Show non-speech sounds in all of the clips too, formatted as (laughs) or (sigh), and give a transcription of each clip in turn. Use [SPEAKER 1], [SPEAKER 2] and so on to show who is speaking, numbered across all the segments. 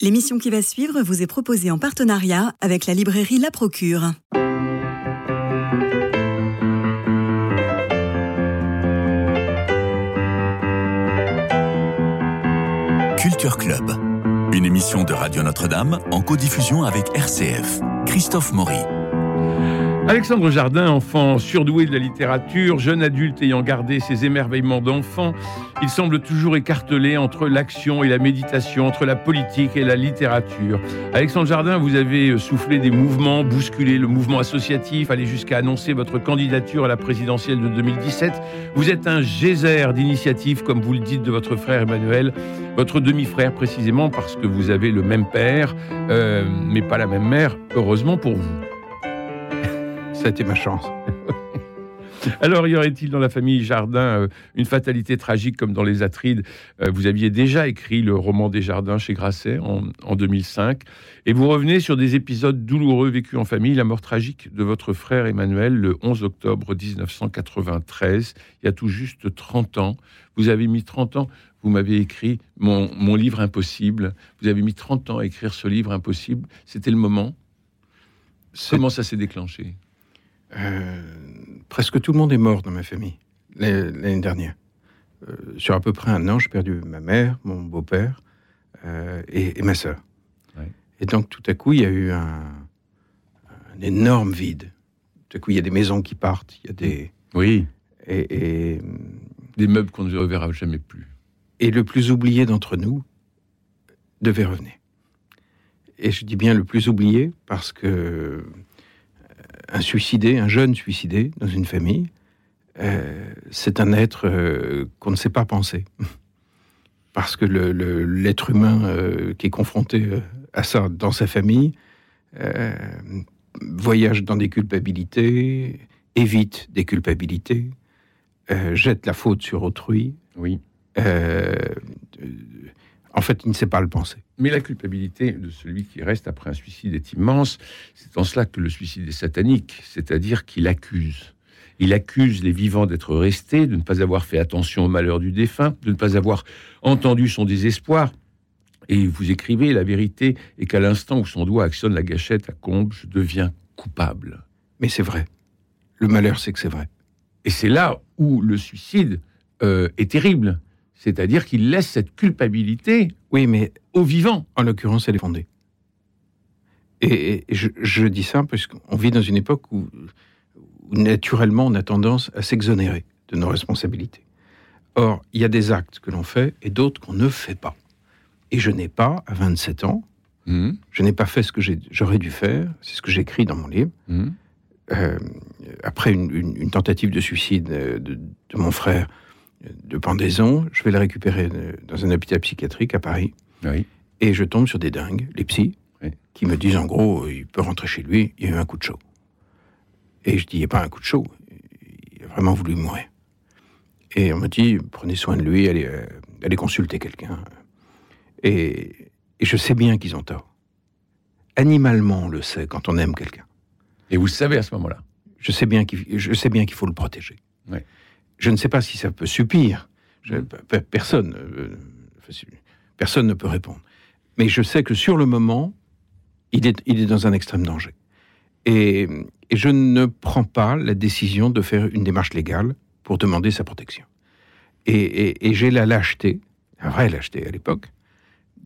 [SPEAKER 1] L'émission qui va suivre vous est proposée en partenariat avec la librairie La Procure.
[SPEAKER 2] Culture Club, une émission de Radio Notre-Dame en codiffusion avec RCF. Christophe Maury.
[SPEAKER 3] Alexandre Jardin, enfant surdoué de la littérature, jeune adulte ayant gardé ses émerveillements d'enfant, il semble toujours écartelé entre l'action et la méditation, entre la politique et la littérature. Alexandre Jardin, vous avez soufflé des mouvements, bousculé le mouvement associatif, allé jusqu'à annoncer votre candidature à la présidentielle de 2017. Vous êtes un geyser d'initiatives, comme vous le dites de votre frère Emmanuel, votre demi-frère précisément, parce que vous avez le même père, euh, mais pas la même mère, heureusement pour vous.
[SPEAKER 4] Ça a été ma chance. (laughs)
[SPEAKER 3] Alors, y aurait-il dans la famille Jardin euh, une fatalité tragique comme dans Les Atrides? Euh, Vous aviez déjà écrit le roman des Jardins chez Grasset en, en, 2005. Et vous revenez sur des épisodes douloureux vécus en famille. La mort tragique de votre frère Emmanuel le 11 octobre 1993, il y a tout juste 30 ans. Vous avez mis 30 ans, vous m'avez écrit mon, mon livre impossible. Vous avez mis 30 ans à écrire ce livre impossible. C'était le moment? Comment ça s'est déclenché?
[SPEAKER 4] Euh, presque tout le monde est mort dans ma famille l'année dernière. Euh, sur à peu près un an, j'ai perdu ma mère, mon beau-père euh, et, et, ma sœur. Ouais. Et donc tout à coup, il y a eu un, un, énorme vide. Tout à coup, il y a des maisons qui partent, il y a des...
[SPEAKER 3] Oui.
[SPEAKER 4] Et, et
[SPEAKER 3] des meubles qu'on ne reverra jamais plus.
[SPEAKER 4] Et le plus oublié d'entre nous devait revenir. Et je dis bien le plus oublié parce que un suicidé, un jeune suicidé dans une famille, euh, c'est un être euh, qu'on ne sait pas penser. (laughs) Parce que l'être humain euh, qui est confronté à ça dans sa famille voyage dans des culpabilités, évite des culpabilités, jette la faute sur autrui.
[SPEAKER 3] Oui.
[SPEAKER 4] en fait, il ne sait pas le penser.
[SPEAKER 3] Mais la culpabilité de celui qui reste après un suicide est immense. C'est en cela que le suicide est satanique, c'est-à-dire qu'il accuse. Il accuse les vivants d'être restés, de ne pas avoir fait attention au malheur du défunt, de ne pas avoir entendu son désespoir. Et vous écrivez, la vérité est qu'à l'instant où son doigt actionne la gâchette à Combe, je deviens coupable.
[SPEAKER 4] Mais c'est vrai. Le malheur, c'est que c'est vrai.
[SPEAKER 3] Et c'est là où le suicide euh, est terrible. C'est-à-dire qu'il laisse cette culpabilité
[SPEAKER 4] oui, mais
[SPEAKER 3] aux vivants.
[SPEAKER 4] En l'occurrence, elle est fondée. Et, et je, je, dis ça parce qu'on vit dans une époque où, où, naturellement, on a tendance à s'exonérer de nos responsabilités. Or, il y a des actes que l'on fait et d'autres qu'on ne fait pas. Et je n'ai pas, à 27 ans, mmh. je n'ai pas fait ce que j'aurais dû faire, c'est ce que j'écris dans mon livre. Mmh. Euh, après une, une, une, tentative de suicide de, de mon frère, de pendaison, je vais le récupérer dans un hôpital psychiatrique à Paris.
[SPEAKER 3] Oui.
[SPEAKER 4] Et je tombe sur des dingues, les psys,
[SPEAKER 3] oui.
[SPEAKER 4] qui me disent en gros, il peut rentrer chez lui, il y a eu un coup de chaud. Et je dis, il n'y a pas un coup de chaud, il a vraiment voulu mourir. Et on me dit, prenez soin de lui, allez, euh, allez consulter quelqu'un. Et, et, je sais bien qu'ils ont tort. Animalement, on le sait quand on aime quelqu'un.
[SPEAKER 3] Et vous le savez à ce moment-là
[SPEAKER 4] Je sais bien qu'il qu'il faut le protéger. Je ne sais pas si ça peut suffire. Je, personne, euh, personne ne peut répondre. Mais je sais que sur le moment, il est, il est dans un extrême danger. Et, et, je ne prends pas la décision de faire une démarche légale pour demander sa protection. Et, et, et j'ai la lâcheté, la vraie lâcheté à l'époque,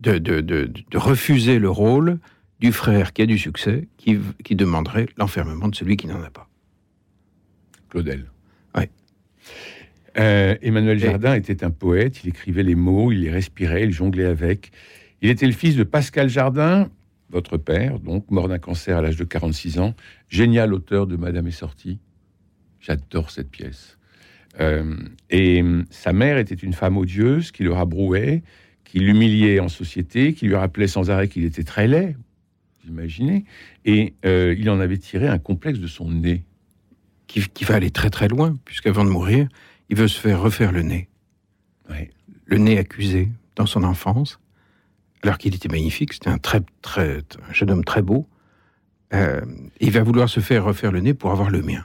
[SPEAKER 4] de, de, de, de, refuser le rôle du frère qui a du succès, qui, qui demanderait l'enfermement de celui qui n'en a pas.
[SPEAKER 3] Claudel.
[SPEAKER 4] Oui.
[SPEAKER 3] Euh, Emmanuel Jardin était un poète, il écrivait les mots, il les respirait, il jonglait avec. Il était le fils de Pascal Jardin, votre père, donc mort d'un cancer à l'âge de 46 ans, génial auteur de Madame est sortie. J'adore cette pièce. Euh, et sa mère était une femme odieuse qui le rabrouait, qui l'humiliait en société, qui lui rappelait sans arrêt qu'il était très laid, vous imaginez, et euh, il en avait tiré un complexe de son nez.
[SPEAKER 4] Qui, qui va aller très très loin, puisqu'avant de mourir, il veut se faire refaire le nez.
[SPEAKER 3] Oui.
[SPEAKER 4] Le nez accusé dans son enfance, alors qu'il était magnifique, c'était un, très, très, un jeune homme très beau. Euh, il va vouloir se faire refaire le nez pour avoir le mien.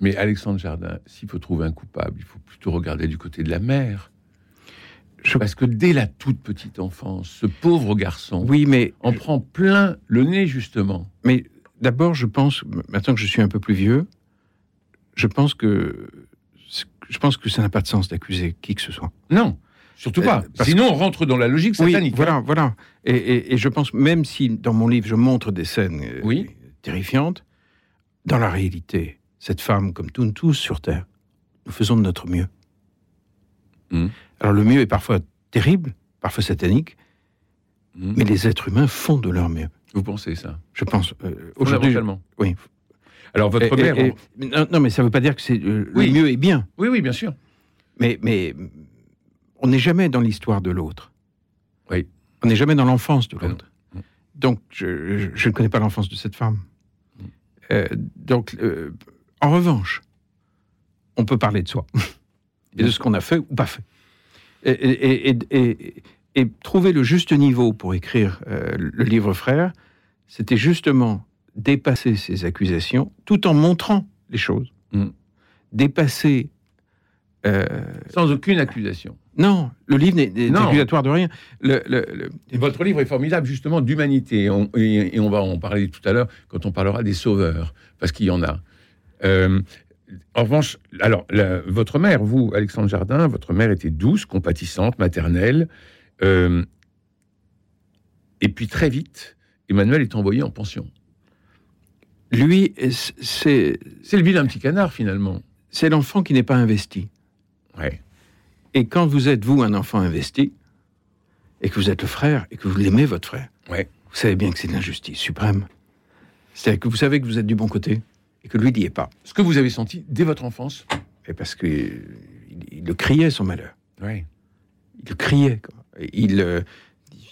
[SPEAKER 3] Mais Alexandre Jardin, s'il faut trouver un coupable, il faut plutôt regarder du côté de la mère.
[SPEAKER 4] Je-
[SPEAKER 3] Parce que dès la toute petite enfance, ce pauvre garçon
[SPEAKER 4] Oui, mais,
[SPEAKER 3] en prend plein le nez, justement.
[SPEAKER 4] mais d'abord, je pense, maintenant que je suis un peu plus vieux, je pense que, je pense que ça n'a pas de sens d'accuser qui que ce soit.
[SPEAKER 3] Non, surtout pas.
[SPEAKER 4] Euh, parce
[SPEAKER 3] Sinon, on rentre dans la logique
[SPEAKER 4] Oui,
[SPEAKER 3] satanique. hein.
[SPEAKER 4] voilà, voilà. Et, et- et je pense, même si dans mon livre, je montre des scènes euh,
[SPEAKER 3] Oui.
[SPEAKER 4] terrifiantes, dans la réalité, cette femme, comme tous, tous sur Terre, nous faisons de notre mieux.
[SPEAKER 3] Mhm.
[SPEAKER 4] Alors le mieux est parfois terrible, parfois satanique,
[SPEAKER 3] Mhm.
[SPEAKER 4] mais les êtres humains font de leur mieux.
[SPEAKER 3] Vous pensez ça?
[SPEAKER 4] Je pense. euh, aujourd'hui, oui.
[SPEAKER 3] Alors, votre
[SPEAKER 4] Et- et-
[SPEAKER 3] mère.
[SPEAKER 4] et- non, non, mais ça ne veut pas dire que c'est euh,
[SPEAKER 3] Oui.
[SPEAKER 4] le mieux est bien.
[SPEAKER 3] Oui, oui, bien sûr.
[SPEAKER 4] Mais, mais on n'est jamais dans l'histoire de l'autre.
[SPEAKER 3] Oui.
[SPEAKER 4] On n'est jamais dans l'enfance de l'autre. Donc, je, je- je ne connais pas l'enfance de cette femme.
[SPEAKER 3] Mm.
[SPEAKER 4] Euh, donc, euh, en revanche, on peut parler de soi (laughs) et de ce qu'on a fait ou pas fait. Et, et- et- et- et trouver le juste niveau pour écrire euh, le livre Frère, c'était justement dépasser ces accusations tout en montrant les choses.
[SPEAKER 3] Mm.
[SPEAKER 4] Dépasser. euh,
[SPEAKER 3] Sans aucune accusation.
[SPEAKER 4] non, le livre n'est accusatoire de rien. Le, le- le-
[SPEAKER 3] Et votre livre est formidable, justement, d'humanité. Et, et on va en parler tout à l'heure quand on parlera des sauveurs, parce qu'il y en a. Euh, en revanche, alors, la- votre mère, vous, Alexandre Jardin, votre mère était douce, compatissante, maternelle. Euh, et puis, très vite, Emmanuel est envoyé en pension.
[SPEAKER 4] Lui, c'est
[SPEAKER 3] C'est le vilain petit canard, finalement.
[SPEAKER 4] c'est l'enfant qui n'est pas investi.
[SPEAKER 3] Ouais.
[SPEAKER 4] Et quand vous êtes, vous, un enfant investi, et que vous êtes le frère, et que vous l'aimez, votre frère,
[SPEAKER 3] Ouais.
[SPEAKER 4] vous savez bien que c'est de l'injustice suprême. C'est-à-dire que vous savez que vous êtes du bon côté, et que lui n'y est pas.
[SPEAKER 3] Ce que vous avez senti dès votre enfance.
[SPEAKER 4] Et parce que il, il le criait, son malheur.
[SPEAKER 3] Ouais.
[SPEAKER 4] Il le criait. quoi. Il, euh,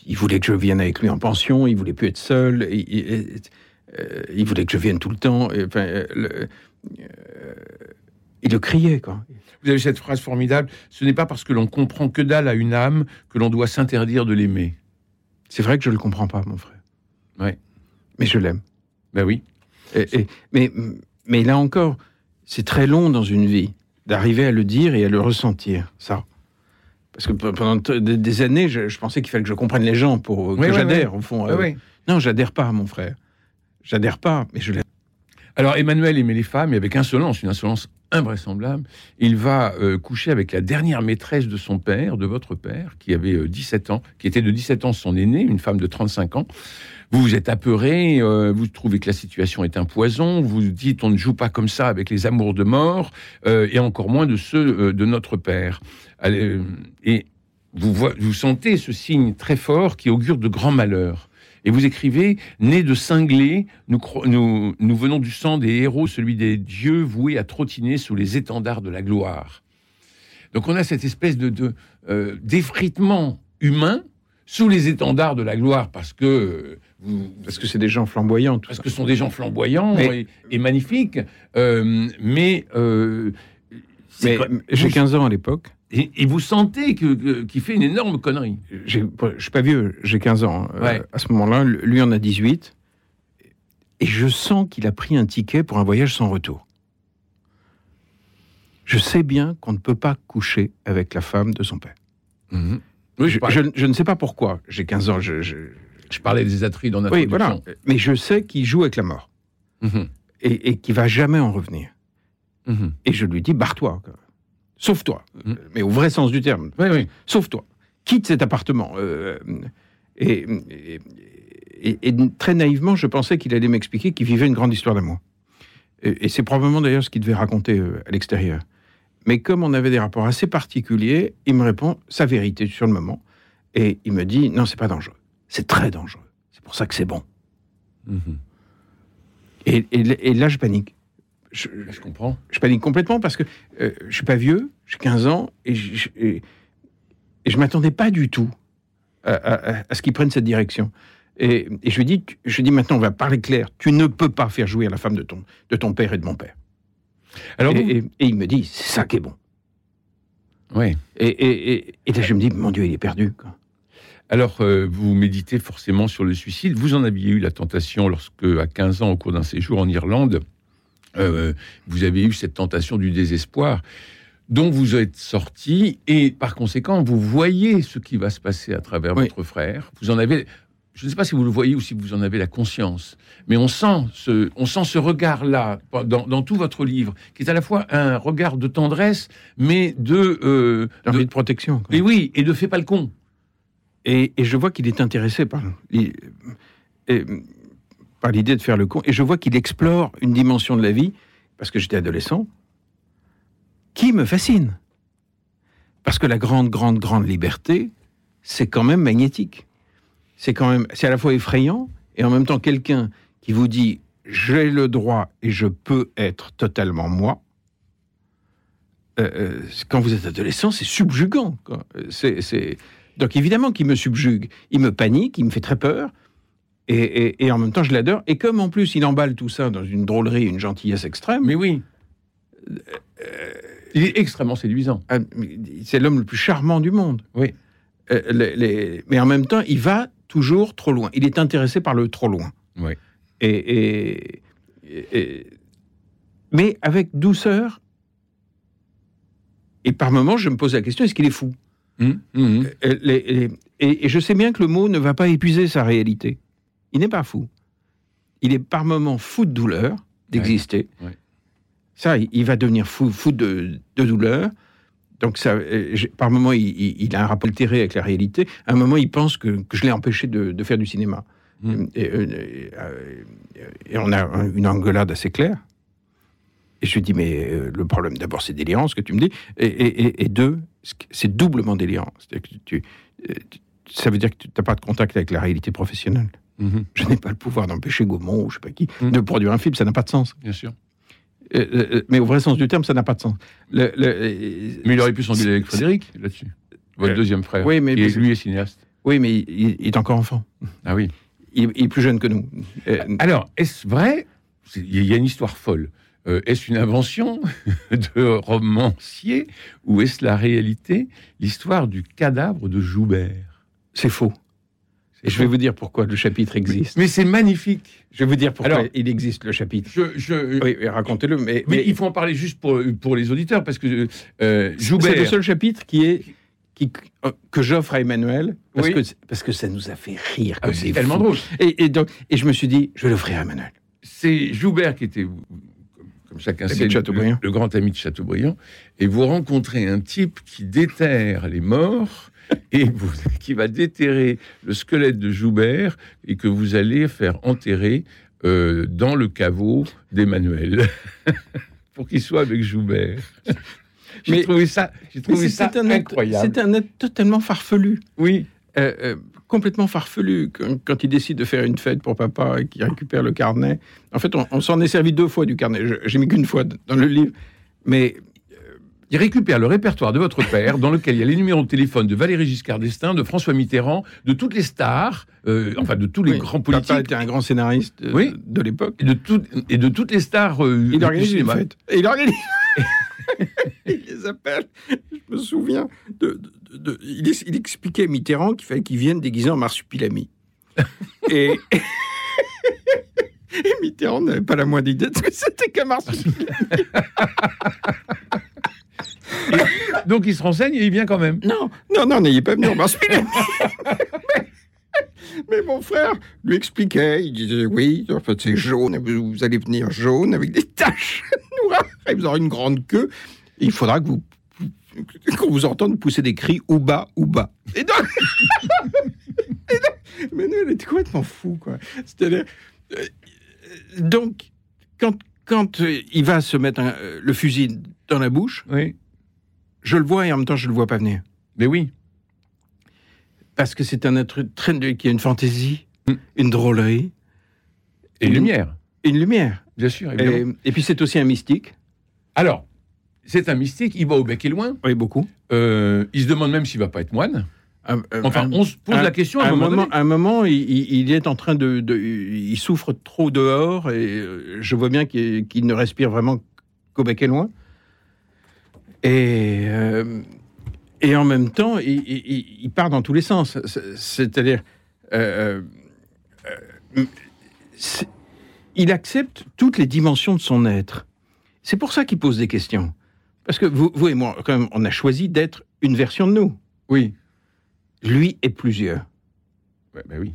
[SPEAKER 4] il voulait que je vienne avec lui en pension, il voulait plus être seul, euh, il voulait que je vienne tout le temps. et, enfin, euh, le- euh, il le criait, quoi.
[SPEAKER 3] Vous avez cette phrase formidable. Ce n'est pas parce que l'on comprend que dalle à une âme que l'on doit s'interdire de l'aimer.
[SPEAKER 4] C'est vrai que je le comprends pas, mon frère.
[SPEAKER 3] Ouais.
[SPEAKER 4] Mais je l'aime.
[SPEAKER 3] Ben oui.
[SPEAKER 4] Et- et- mais, mais là encore, c'est très long dans une vie d'arriver à le dire et à le ressentir, ça. Parce que pe- pendant des années, je, je pensais qu'il fallait que je comprenne les gens pour que
[SPEAKER 3] Oui, oui,
[SPEAKER 4] j'adhère, au fond. Euh. Non, j'adhère pas, mon frère. J'adhère pas, mais je l'aime.
[SPEAKER 3] Alors Emmanuel aimait les femmes et avec insolence, une insolence invraisemblable, il va euh, coucher avec la dernière maîtresse de son père, de votre père, qui avait euh, 17 ans, qui était de 17 ans son aîné, une femme de 35 ans. Vous vous êtes apeuré, euh, vous trouvez que la situation est un poison, vous dites on ne joue pas comme ça avec les amours de mort, euh, et encore moins de ceux de notre père. Et vous, vous sentez ce signe très fort qui augure de grands malheurs. Et vous écrivez, né de cinglés, nous, cro- nous, nous venons du sang des héros, celui des dieux voués à trottiner sous les étendards de la gloire. Donc on a cette espèce de, de, euh, d'effritement humain sous les étendards de la gloire, parce que euh,
[SPEAKER 4] Parce que c'est des gens flamboyants, tout
[SPEAKER 3] parce
[SPEAKER 4] ça.
[SPEAKER 3] que ce sont des gens flamboyants
[SPEAKER 4] Mais-
[SPEAKER 3] et, et magnifiques, euh, mais euh,
[SPEAKER 4] j'ai
[SPEAKER 3] vous-
[SPEAKER 4] 15 ans à l'époque.
[SPEAKER 3] Et, et vous sentez que, que- qu'il fait une énorme connerie.
[SPEAKER 4] Je suis pas vieux, j'ai 15 ans. euh,
[SPEAKER 3] Ouais.
[SPEAKER 4] À ce moment-là, lui en a 18. Et je sens qu'il a pris un ticket pour un voyage sans retour. Je sais bien qu'on ne peut pas coucher avec la femme de son père.
[SPEAKER 3] Mhm. Oui, je,
[SPEAKER 4] ne sais pas pourquoi. J'ai 15 ans. Je,
[SPEAKER 3] parlais des atrides dans
[SPEAKER 4] Oui,
[SPEAKER 3] l'introduction.
[SPEAKER 4] voilà. Mais je sais qu'il joue avec la mort.
[SPEAKER 3] Mhm.
[SPEAKER 4] Et, et qu'il va jamais en revenir.
[SPEAKER 3] Mhm.
[SPEAKER 4] Et je lui dis, barre-toi. Sauve-toi.
[SPEAKER 3] Mhm.
[SPEAKER 4] Mais au vrai sens du terme.
[SPEAKER 3] Oui, oui.
[SPEAKER 4] Sauve-toi. Quitte cet appartement. Euh, et, et- et- et très naïvement, je pensais qu'il allait m'expliquer qu'il vivait une grande histoire d'amour. Et, c'est probablement d'ailleurs ce qu'il devait raconter euh, à l'extérieur. Mais comme on avait des rapports assez particuliers, il me répond sa vérité sur le moment. Et il me dit non, c'est pas dangereux. C'est très dangereux. C'est pour ça que c'est bon.
[SPEAKER 3] Mhm.
[SPEAKER 4] Et, et- et là, je panique. Je,
[SPEAKER 3] Je comprends.
[SPEAKER 4] je panique complètement parce que euh, je suis pas vieux, j'ai 15 ans et je, et, et je m'attendais pas du tout à, à- à ce qu'il prenne cette direction. Et, et je lui dis, je dis maintenant, on va parler clair. Tu ne peux pas faire jouir la femme de ton, de ton père et de mon père.
[SPEAKER 3] Alors,
[SPEAKER 4] et,
[SPEAKER 3] vous-
[SPEAKER 4] et- et il me dit, c'est ça qui est bon.
[SPEAKER 3] ouais.
[SPEAKER 4] Et, et- et- et là, je me dis, mon Dieu, il est perdu. quoi.
[SPEAKER 3] Alors, euh, vous méditez forcément sur le suicide. Vous en aviez eu la tentation lorsque, à 15 ans, au cours d'un séjour en Irlande, euh, vous avez eu cette tentation du désespoir. dont vous êtes sorti et par conséquent, vous voyez ce qui va se passer à travers
[SPEAKER 4] Oui.
[SPEAKER 3] votre frère. Vous en avez, je ne sais pas si vous le voyez ou si vous en avez la conscience, mais on sent ce, on sent ce regard-là dans, dans tout votre livre, qui est à la fois un regard de tendresse, mais de, euh, de-
[SPEAKER 4] de protection. quoi.
[SPEAKER 3] et oui, et de fait pas le con.
[SPEAKER 4] Et, et je vois qu'il est intéressé par, et, par l'idée de faire le con. Et je vois qu'il explore une dimension de la vie, parce que j'étais adolescent, qui me fascine. Parce que la grande, grande, grande liberté, c'est quand même magnétique. C'est quand même, c'est à la fois effrayant et en même temps quelqu'un qui vous dit j'ai le droit et je peux être totalement moi. Euh, euh, quand vous êtes adolescent, c'est subjugant. c'est- Donc évidemment qu'il me subjugue. Il me panique, il me fait très peur. Et, et- et en même temps, je l'adore. Et comme en plus, il emballe tout ça dans une drôlerie, une gentillesse extrême,
[SPEAKER 3] Mais oui. Il est extrêmement séduisant.
[SPEAKER 4] ah, c'est l'homme le plus charmant du monde.
[SPEAKER 3] Oui.
[SPEAKER 4] Euh, les- les- Mais en même temps, il va toujours trop loin. Il est intéressé par le trop loin.
[SPEAKER 3] Oui.
[SPEAKER 4] Et, Mais avec douceur. Et par moments, je me pose la question est-ce qu'il est fou?
[SPEAKER 3] Hum, hum, hum.
[SPEAKER 4] Euh, les- et je sais bien que le mot ne va pas épuiser sa réalité. Il n'est pas fou. Il est par moments fou de douleur d'exister.
[SPEAKER 3] Ouais, ouais.
[SPEAKER 4] Ça, il, va devenir fou, fou de, de douleur. Donc, ça, euh, par moments, il, a un rapport altéré avec la réalité. À un moment, il pense que, que je l'ai empêché de, de faire du cinéma.
[SPEAKER 3] Mm.
[SPEAKER 4] Et, euh, et, euh, et on a un- une engueulade assez claire. Et je lui dis, mais le problème d'abord, c'est délirant, ce que tu me dis. Et, deux, c'est doublement délirant. Que tu- ça veut dire que tu n'as pas de contact avec la réalité professionnelle.
[SPEAKER 3] Mhm,
[SPEAKER 4] Je n'ai pas le pouvoir d'empêcher Gaumont ou je sais pas qui
[SPEAKER 3] Mm.
[SPEAKER 4] de produire un film, ça n'a pas de sens.
[SPEAKER 3] bien sûr.
[SPEAKER 4] Euh, euh, mais au vrai sens du terme, ça n'a pas de sens. Le- le- euh,
[SPEAKER 3] Mais il aurait pu s'engueuler avec Frédéric là-dessus. Votre
[SPEAKER 4] Euh,
[SPEAKER 3] deuxième frère.
[SPEAKER 4] oui, mais-
[SPEAKER 3] qui est, lui est cinéaste.
[SPEAKER 4] Oui, mais il, il est encore enfant.
[SPEAKER 3] Ah oui.
[SPEAKER 4] Il, il est plus jeune que nous. Euh,
[SPEAKER 3] Alors, est-ce vrai? Il y a une histoire folle. Euh, est-ce une invention (laughs) de romancier ou est-ce la réalité? L'histoire du cadavre de Joubert.
[SPEAKER 4] c'est faux. Et je vais vous dire pourquoi le chapitre existe.
[SPEAKER 3] Mais c'est magnifique.
[SPEAKER 4] Je vais vous dire pourquoi
[SPEAKER 3] Alors-
[SPEAKER 4] il existe le chapitre.
[SPEAKER 3] Je, je-
[SPEAKER 4] Oui, racontez-le. Mais,
[SPEAKER 3] Mais
[SPEAKER 4] mais
[SPEAKER 3] il faut en parler juste pour, pour les auditeurs parce que euh, Joubert.
[SPEAKER 4] c'est le seul chapitre qui est qui, euh, que j'offre à Emmanuel parce,
[SPEAKER 3] Oui.
[SPEAKER 4] que, parce que ça nous a fait rire.
[SPEAKER 3] Ah, c'est tellement drôle.
[SPEAKER 4] Et, et donc, et je me suis dit, je vais l'offrir à Emmanuel.
[SPEAKER 3] c'est Joubert qui était, comme- chacun sait, le grand ami de Chateaubriand, et vous rencontrez un type qui déterre les morts (laughs) et vous- qui va déterrer le squelette de Joubert et que vous allez faire enterrer euh, dans le caveau d'Emmanuel (laughs) pour qu'il soit avec Joubert. (laughs) J'ai trouvé ça, j'ai trouvé
[SPEAKER 4] Mais
[SPEAKER 3] ça
[SPEAKER 4] c'est un être-
[SPEAKER 3] incroyable.
[SPEAKER 4] C'est un être totalement farfelu.
[SPEAKER 3] Oui,
[SPEAKER 4] Euh, euh, complètement farfelu quand, quand il décide de faire une fête pour papa et qu'il récupère le carnet. En fait, on, on s'en est servi deux fois du carnet. J'ai mis qu'une fois dans le livre. Mais
[SPEAKER 3] il récupère le répertoire de votre père, dans lequel il y a les numéros de téléphone de Valéry Giscard d'Estaing, de François Mitterrand, de toutes les stars, euh, enfin de tous les
[SPEAKER 4] oui,
[SPEAKER 3] grands
[SPEAKER 4] papa
[SPEAKER 3] politiques,
[SPEAKER 4] était un grand scénariste euh,
[SPEAKER 3] Oui.
[SPEAKER 4] de l'époque.
[SPEAKER 3] et de, tout- et de toutes les stars euh,
[SPEAKER 4] Il
[SPEAKER 3] du
[SPEAKER 4] organise une
[SPEAKER 3] cinéma.
[SPEAKER 4] fête. Et il organise. (laughs) il les appelle. Je me souviens. De, de- de- il, es- il expliquait à Mitterrand qu'il fallait qu'il vienne déguisé en marsupilami. (laughs) et, et Mitterrand n'avait pas la moindre idée de ce que c'était qu'un marsupilami. (laughs) (laughs)
[SPEAKER 3] Donc il se renseigne et il vient quand même.
[SPEAKER 4] Non, non, non, n'ayez pas venu en mais, mais mon frère lui expliquait. Il disait oui, en fait, c'est jaune. Vous, vous allez venir jaune avec des taches (laughs) noires. Et vous aurez une grande queue. Il faudra que vous qu'on vous entende pousser des cris ou bas ou bas. Et donc, (laughs) et donc Emmanuel était complètement fou, quoi. C'est-à-dire, euh, donc, quand, quand euh, il va se mettre un- euh, le fusil dans la bouche,
[SPEAKER 3] Oui.
[SPEAKER 4] Je le vois et en même temps je le vois pas venir.
[SPEAKER 3] Mais oui.
[SPEAKER 4] Parce que c'est un être très, qui a une fantaisie,
[SPEAKER 3] Mm.
[SPEAKER 4] une drôlerie,
[SPEAKER 3] Et
[SPEAKER 4] Une-
[SPEAKER 3] lumière,
[SPEAKER 4] une lumière.
[SPEAKER 3] bien sûr.
[SPEAKER 4] Et, et puis c'est aussi un mystique.
[SPEAKER 3] Alors, c'est un mystique, il va au bec et loin.
[SPEAKER 4] Oui, beaucoup.
[SPEAKER 3] Euh, il se demande même s'il va pas être moine.
[SPEAKER 4] Un- un-
[SPEAKER 3] Enfin,
[SPEAKER 4] un-
[SPEAKER 3] on se pose
[SPEAKER 4] un-
[SPEAKER 3] la question à un moment,
[SPEAKER 4] à un moment, il, est en train de, de- il souffre trop dehors et euh, je vois bien qu'il qu'il ne respire vraiment qu'au bec et loin. Et euh, et en même temps, il, il- il- il part dans tous les sens. C'est- C'est-à-dire, euh, euh, il accepte toutes les dimensions de son être. C'est pour ça qu'il pose des questions. Parce que vous, vous et moi, quand même, on a choisi d'être une version de nous.
[SPEAKER 3] Oui.
[SPEAKER 4] Lui et plusieurs.
[SPEAKER 3] Ouais, ben oui.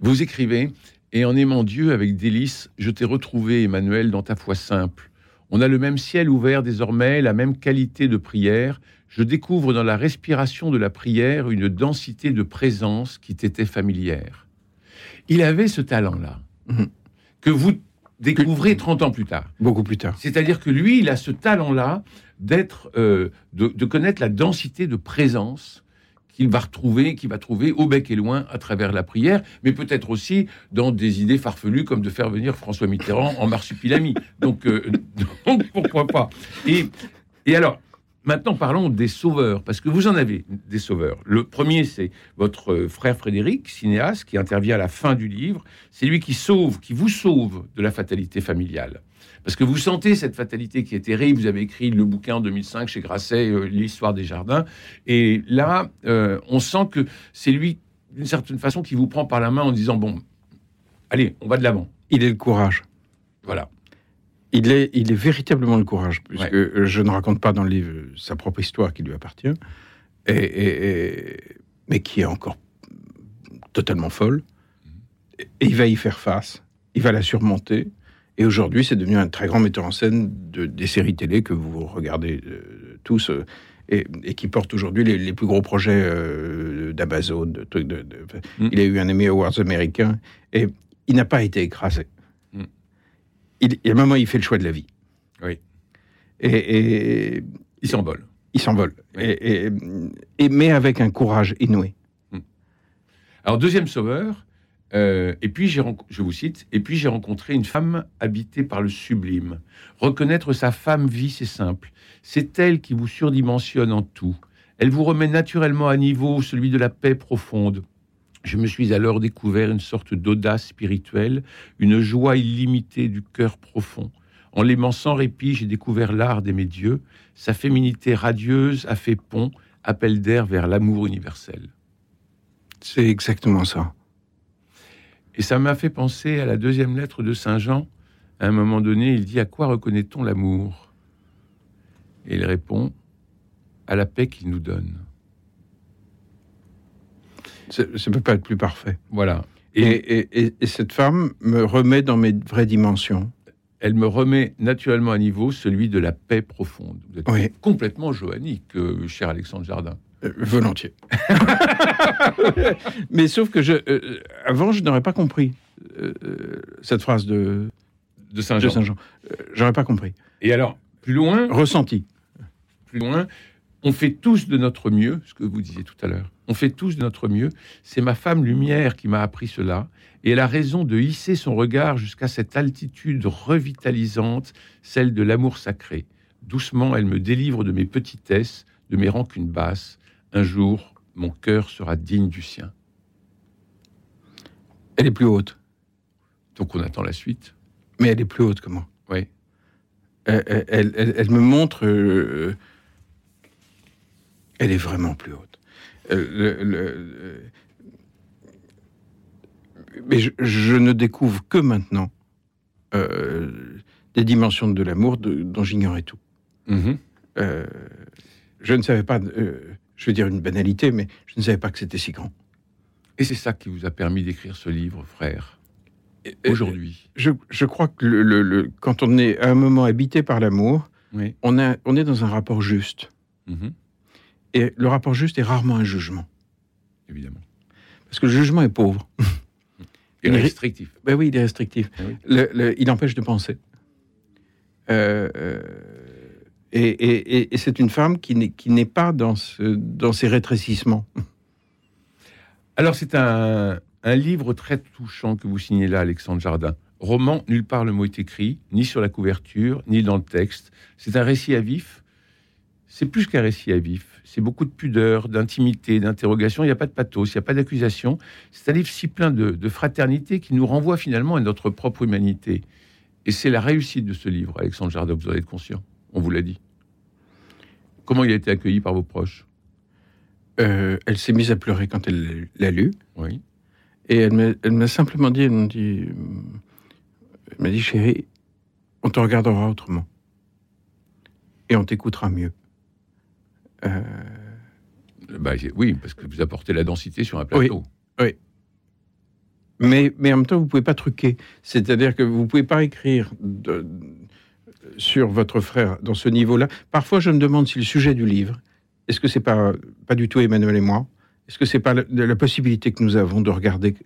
[SPEAKER 3] Vous écrivez Et en aimant Dieu avec délice, je t'ai retrouvé, Emmanuel, dans ta foi simple. On a le même ciel ouvert désormais, la même qualité de prière. Je découvre dans la respiration de la prière une densité de présence qui t'était familière. Il avait ce talent-là,
[SPEAKER 4] Mhm.
[SPEAKER 3] que vous découvrez 30 ans plus tard.
[SPEAKER 4] Beaucoup plus tard.
[SPEAKER 3] C'est-à-dire que lui, il a ce talent-là d'être, euh, de, de connaître la densité de présence qu'il va retrouver, qu'il va trouver au bec et loin à travers la prière, mais peut-être aussi dans des idées farfelues comme de faire venir François Mitterrand en marsupilami. (laughs) Donc, euh, (laughs) donc pourquoi pas et, et alors, maintenant parlons des sauveurs, parce que vous en avez des sauveurs. Le premier, c'est votre euh, frère Frédéric, cinéaste, qui intervient à la fin du livre. C'est lui qui sauve, qui vous sauve de la fatalité familiale. Parce que vous sentez cette fatalité qui est terrible. Vous avez écrit le bouquin en 2005 chez Grasset, euh, L'histoire des jardins. Et là, euh, on sent que c'est lui, d'une certaine façon, qui vous prend par la main en disant Bon, allez, on va de l'avant.
[SPEAKER 4] Il est le courage.
[SPEAKER 3] Voilà.
[SPEAKER 4] Il est, il est véritablement le courage, puisque
[SPEAKER 3] Ouais.
[SPEAKER 4] je ne raconte pas dans le livre euh, sa propre histoire qui lui appartient, et, et- et- mais qui est encore totalement folle. Et il va y faire face, il va la surmonter, et aujourd'hui c'est devenu un très grand metteur en scène de, des séries télé que vous regardez euh, tous, euh, et, et qui porte aujourd'hui les, les plus gros projets euh, d'Amazon, de
[SPEAKER 3] Mm.
[SPEAKER 4] Il a eu un Emmy Awards américain, et il n'a pas été écrasé.
[SPEAKER 3] Mm.
[SPEAKER 4] Il, et à un moment, il fait le choix de la vie.
[SPEAKER 3] Oui.
[SPEAKER 4] Et, et
[SPEAKER 3] Il s'envole.
[SPEAKER 4] il s'envole.
[SPEAKER 3] Oui.
[SPEAKER 4] Et, mais avec un courage inouï.
[SPEAKER 3] Alors, deuxième sauveur, euh, et puis je vous cite, et puis j'ai rencontré une femme habitée par le sublime. Reconnaître sa femme vie, c'est simple. C'est elle qui vous surdimensionne en tout. Elle vous remet naturellement à niveau celui de la paix profonde. Je me suis alors découvert une sorte d'audace spirituelle, une joie illimitée du cœur profond. En l'aimant sans répit, j'ai découvert l'art d'aimer Dieu. Sa féminité radieuse a fait pont, appel d'air vers l'amour universel.
[SPEAKER 4] C'est exactement ça.
[SPEAKER 3] Et ça m'a fait penser à la deuxième lettre de Saint Jean. À un moment donné, il dit À quoi reconnaît-on l'amour? Et il répond À la paix qu'il nous donne.
[SPEAKER 4] Ça ne peut pas être plus parfait.
[SPEAKER 3] Voilà.
[SPEAKER 4] Et,
[SPEAKER 3] Et
[SPEAKER 4] et- et- et cette femme me remet dans mes vraies dimensions.
[SPEAKER 3] elle me remet naturellement à niveau celui de la paix profonde. Vous êtes
[SPEAKER 4] Oui.
[SPEAKER 3] complètement johannique, euh, cher Alexandre Jardin.
[SPEAKER 4] Euh, volontiers. (laughs) mais sauf que je, euh, avant, je n'aurais pas compris euh, euh, cette phrase de,
[SPEAKER 3] De Saint
[SPEAKER 4] de
[SPEAKER 3] Jean.
[SPEAKER 4] Saint-Jean. Euh, J'aurais pas compris.
[SPEAKER 3] Et alors, plus loin,
[SPEAKER 4] Ressenti.
[SPEAKER 3] plus loin, on fait tous de notre mieux, ce que vous disiez tout à l'heure. On fait tous de notre mieux. C'est ma femme lumière qui m'a appris cela, et elle a raison de hisser son regard jusqu'à cette altitude revitalisante, celle de l'amour sacré. Doucement, elle me délivre de mes petitesses, de mes rancunes basses. Un jour, mon cœur sera digne du sien.
[SPEAKER 4] Elle est plus haute.
[SPEAKER 3] Donc on attend la suite.
[SPEAKER 4] Mais elle est plus haute que moi.
[SPEAKER 3] Oui.
[SPEAKER 4] Elle, elle- elle- elle me montre. euh, elle est vraiment plus haute. Euh, le- le- le- mais je, je ne découvre que maintenant euh, des dimensions de l'amour dont j'ignorais tout.
[SPEAKER 3] Mhm.
[SPEAKER 4] Euh, je ne savais pas, euh, je veux dire une banalité, mais je ne savais pas que c'était si grand.
[SPEAKER 3] Et c'est ça qui vous a permis d'écrire ce livre, frère, aujourd'hui.
[SPEAKER 4] Je, je crois que le- le- le- quand on est à un moment habité par l'amour,
[SPEAKER 3] Oui.
[SPEAKER 4] on, a- on est dans un rapport juste.
[SPEAKER 3] Mhm.
[SPEAKER 4] Et le rapport juste est rarement un jugement.
[SPEAKER 3] Évidemment.
[SPEAKER 4] Parce que le jugement est pauvre. Il est-
[SPEAKER 3] restrictif.
[SPEAKER 4] Ben oui, il est restrictif.
[SPEAKER 3] Ah oui.
[SPEAKER 4] Le- le- il empêche de penser. Euh, euh, et c'est une femme qui n'est pas dans, ce, ces rétrécissements.
[SPEAKER 3] Alors, c'est un, un livre très touchant que vous signez là, Alexandre Jardin. Roman, nulle part le mot est écrit, ni sur la couverture, ni dans le texte. C'est un récit à vif. C'est plus qu'un récit à vif. C'est beaucoup de pudeur, d'intimité, d'interrogation. Il n'y a pas de pathos, il n'y a pas d'accusation. C'est un livre si plein de, de fraternité qui nous renvoie finalement à notre propre humanité. Et c'est la réussite de ce livre, Alexandre Jardin, vous en êtes conscient. On vous l'a dit. Comment il a été accueilli par vos proches?
[SPEAKER 4] Euh, elle s'est mise à pleurer quand elle l'a lu.
[SPEAKER 3] Oui.
[SPEAKER 4] Et elle m'a simplement dit, elle m'a dit, euh, elle m'a dit, chérie, on te regardera autrement. et on t'écoutera mieux.
[SPEAKER 3] Euh, bah, oui, parce que vous apportez la densité sur un plateau.
[SPEAKER 4] Oui. Mais, mais en même temps, vous ne pouvez pas truquer. C'est-à-dire que vous ne pouvez pas écrire sur votre frère dans ce niveau-là. Parfois, je me demande si le sujet du livre, est-ce que c'est pas, pas du tout Emmanuel et moi? Est-ce que c'est pas la, possibilité que nous avons de regarder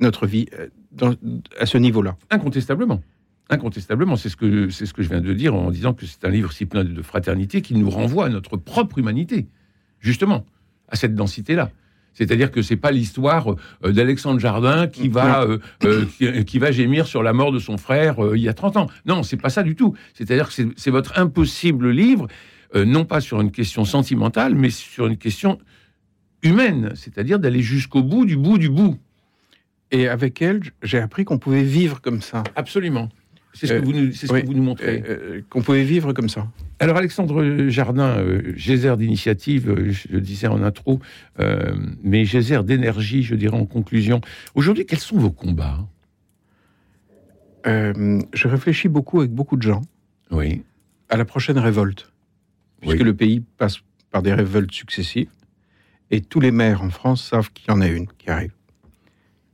[SPEAKER 4] notre vie euh, à ce niveau-là?
[SPEAKER 3] Incontestablement. Incontestablement, c'est ce, que, c'est ce que je viens de dire en disant que c'est un livre si plein de fraternité qui nous renvoie à notre propre humanité, justement, à cette densité-là. C'est-à-dire que c'est pas l'histoire euh, d'Alexandre Jardin qui va euh, qui, va gémir sur la mort de son frère il y a 30 ans. Non, c'est pas ça du tout. C'est-à-dire que c'est votre impossible livre, non pas sur une question sentimentale, mais sur une question humaine, c'est-à-dire d'aller jusqu'au bout du bout du bout.
[SPEAKER 4] Et avec elle, j'ai appris qu'on pouvait vivre comme ça.
[SPEAKER 3] Absolument. C'est ce, que, vous nous, ce que vous nous montrez.
[SPEAKER 4] Euh, euh, qu'on pouvait vivre comme ça.
[SPEAKER 3] Alors, Alexandre Jardin, euh, geyser d'initiative, je le disais en intro, mais geyser d'énergie, je dirais en conclusion. Aujourd'hui, quels sont vos combats?
[SPEAKER 4] Je réfléchis beaucoup avec beaucoup de gens
[SPEAKER 3] oui.
[SPEAKER 4] à la prochaine révolte, puisque le pays passe par des révoltes successives, et tous les maires en France savent qu'il y en a une qui arrive.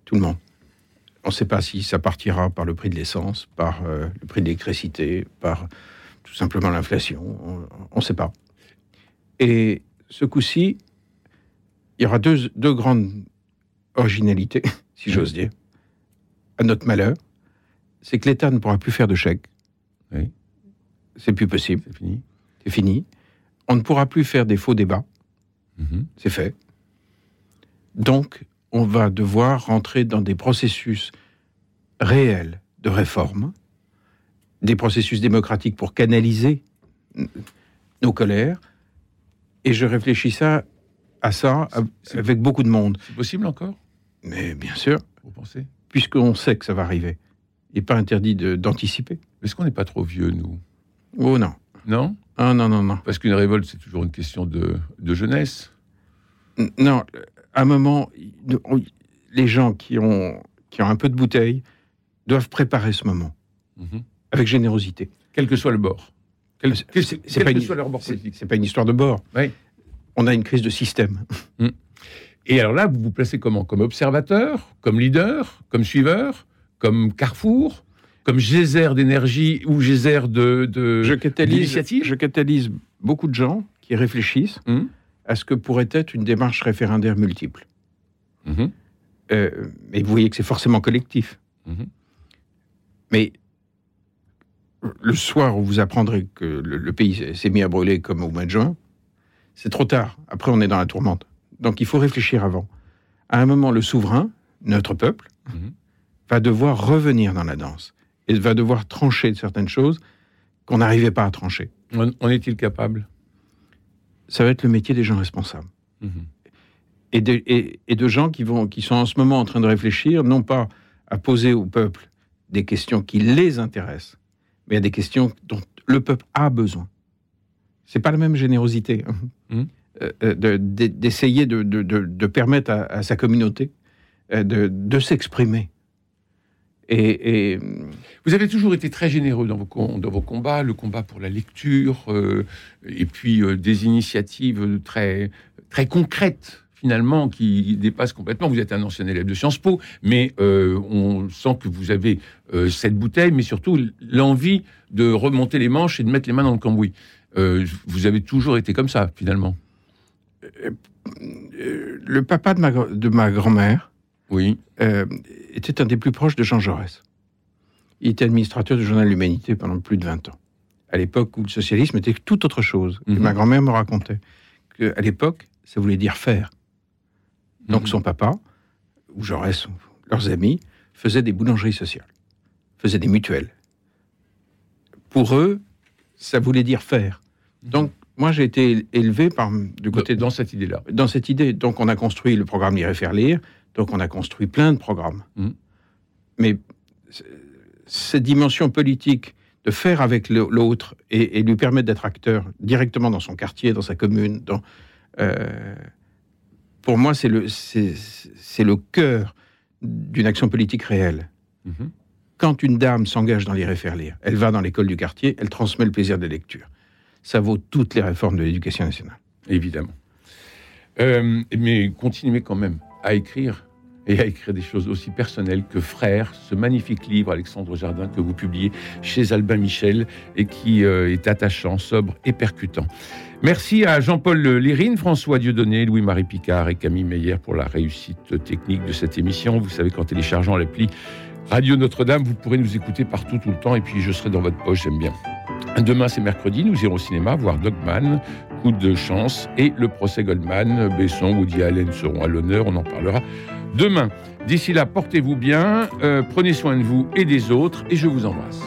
[SPEAKER 4] Tout le monde. On ne sait pas si ça partira par le prix de l'essence, par euh, le prix de l'électricité, par tout simplement l'inflation. On ne sait pas. Et ce coup-ci, il y aura deux, deux grandes originalités, (laughs) si j'ose dire, à notre malheur. C'est que l'État ne pourra plus faire de chèques.
[SPEAKER 3] Oui.
[SPEAKER 4] C'est plus possible.
[SPEAKER 3] C'est fini.
[SPEAKER 4] C'est fini. On ne pourra plus faire des faux débats.
[SPEAKER 3] Mhm.
[SPEAKER 4] C'est fait. Donc, on va devoir rentrer dans des processus réels de réforme, des processus démocratiques pour canaliser nos colères. Et je réfléchis ça, à ça avec beaucoup de monde.
[SPEAKER 3] C'est possible encore?
[SPEAKER 4] Mais bien sûr.
[SPEAKER 3] Vous pensez?
[SPEAKER 4] Puisqu'on sait que ça va arriver. Il n'est pas interdit d'anticiper.
[SPEAKER 3] Est-ce qu'on n'est pas trop vieux, nous?
[SPEAKER 4] Oh non.
[SPEAKER 3] Non?
[SPEAKER 4] Ah non, non, non.
[SPEAKER 3] Parce qu'une révolte, c'est toujours une question de, de jeunesse.
[SPEAKER 4] Non, à un moment, les gens qui ont, qui ont un peu de bouteille doivent préparer ce moment
[SPEAKER 3] Mhm.
[SPEAKER 4] avec générosité.
[SPEAKER 3] Quel que soit le bord. Quel,
[SPEAKER 4] C'est-
[SPEAKER 3] quel-
[SPEAKER 4] c'est-
[SPEAKER 3] quel
[SPEAKER 4] c'est pas
[SPEAKER 3] que
[SPEAKER 4] une-
[SPEAKER 3] soit leur bord
[SPEAKER 4] C'est
[SPEAKER 3] politique.
[SPEAKER 4] c'est pas une histoire de bord.
[SPEAKER 3] Oui.
[SPEAKER 4] On a une crise de système.
[SPEAKER 3] Et alors là, vous vous placez comment? Comme observateur, comme leader, comme suiveur, comme carrefour, comme geyser d'énergie ou geyser de, de
[SPEAKER 4] Je catalyse,
[SPEAKER 3] d'initiative?
[SPEAKER 4] je catalyse beaucoup de gens qui réfléchissent
[SPEAKER 3] Hum.
[SPEAKER 4] À ce que pourrait être une démarche référendaire multiple.
[SPEAKER 3] Mhm.
[SPEAKER 4] Euh, mais vous voyez que c'est forcément collectif.
[SPEAKER 3] Mhm.
[SPEAKER 4] Mais le soir où vous apprendrez que le, le pays s'est mis à brûler comme au mois de juin, c'est trop tard. Après, on est dans la tourmente. Donc, il faut réfléchir avant. À un moment, le souverain, notre peuple,
[SPEAKER 3] Mhm.
[SPEAKER 4] va devoir revenir dans la danse et va devoir trancher de certaines choses qu'on n'arrivait pas à trancher.
[SPEAKER 3] En est-il capable?
[SPEAKER 4] Ça va être le métier des gens responsables.
[SPEAKER 3] Mhm.
[SPEAKER 4] et de, et- et de gens qui, vont, qui sont en ce moment en train de réfléchir, non pas à poser au peuple des questions qui les intéressent, mais à des questions dont le peuple a besoin. C'est pas la même générosité hein.
[SPEAKER 3] Mhm.
[SPEAKER 4] Euh, euh, de- de- d'essayer de, de- de- de permettre à, à sa communauté euh, de s'exprimer. Et, et,
[SPEAKER 3] Vous avez toujours été très généreux dans vos, com- dans vos combats, le combat pour la lecture, euh, et puis euh, des initiatives très, très concrètes, finalement, qui dépassent complètement. Vous êtes un ancien élève de Sciences Po, mais euh, on sent que vous avez euh, cette bouteille, mais surtout l'envie de remonter les manches et de mettre les mains dans le cambouis. Euh, vous avez toujours été comme ça, finalement.
[SPEAKER 4] euh, le papa de ma, gr- de ma grand-mère,
[SPEAKER 3] Oui.
[SPEAKER 4] Était un des plus proches de Jean Jaurès. Il était administrateur du journal L'Humanité pendant plus de 20 ans. À l'époque où le socialisme était tout autre chose. Et
[SPEAKER 3] Mhm.
[SPEAKER 4] ma grand-mère me racontait qu'à l'époque, ça voulait dire faire. Donc
[SPEAKER 3] Mhm.
[SPEAKER 4] son papa, ou Jaurès, leurs amis, faisaient des boulangeries sociales, faisaient des mutuelles. Pour eux, ça voulait dire faire. Donc moi, j'ai été élevé par, du côté de
[SPEAKER 3] dans cette idée-là.
[SPEAKER 4] dans cette idée. Donc, on a construit le programme Lire et faire lire. Donc, on a construit plein de programmes.
[SPEAKER 3] Mhm.
[SPEAKER 4] Mais cette dimension politique de faire avec l'autre et, et lui permettre d'être acteur directement dans son quartier, dans sa commune, dans, euh, pour moi, c'est le, c'est c'est le cœur d'une action politique réelle.
[SPEAKER 3] Mhm.
[SPEAKER 4] Quand une dame s'engage dans faire lire, elle va dans l'école du quartier, elle transmet le plaisir de la lecture. ça vaut toutes les réformes de l'éducation nationale.
[SPEAKER 3] Évidemment. Euh, mais continuez quand même à écrire et à écrire des choses aussi personnelles que Frères, ce magnifique livre, Alexandre Jardin, que vous publiez chez Albin Michel et qui euh, est attachant, sobre et percutant. Merci à Jean-Paul Lérine, François Dieudonné, Louis-Marie Picard et Camille Meyer pour la réussite technique de cette émission. Vous savez qu'en téléchargeant l'appli Radio Notre-Dame, vous pourrez nous écouter partout, tout le temps, et puis je serai dans votre poche, j'aime bien. Demain, c'est mercredi, nous irons au cinéma voir Dogman, De chance et le procès Goldman. Besson, Woody Allen seront à l'honneur, on en parlera demain. D'ici là, portez-vous bien, euh, prenez soin de vous et des autres, et je vous embrasse.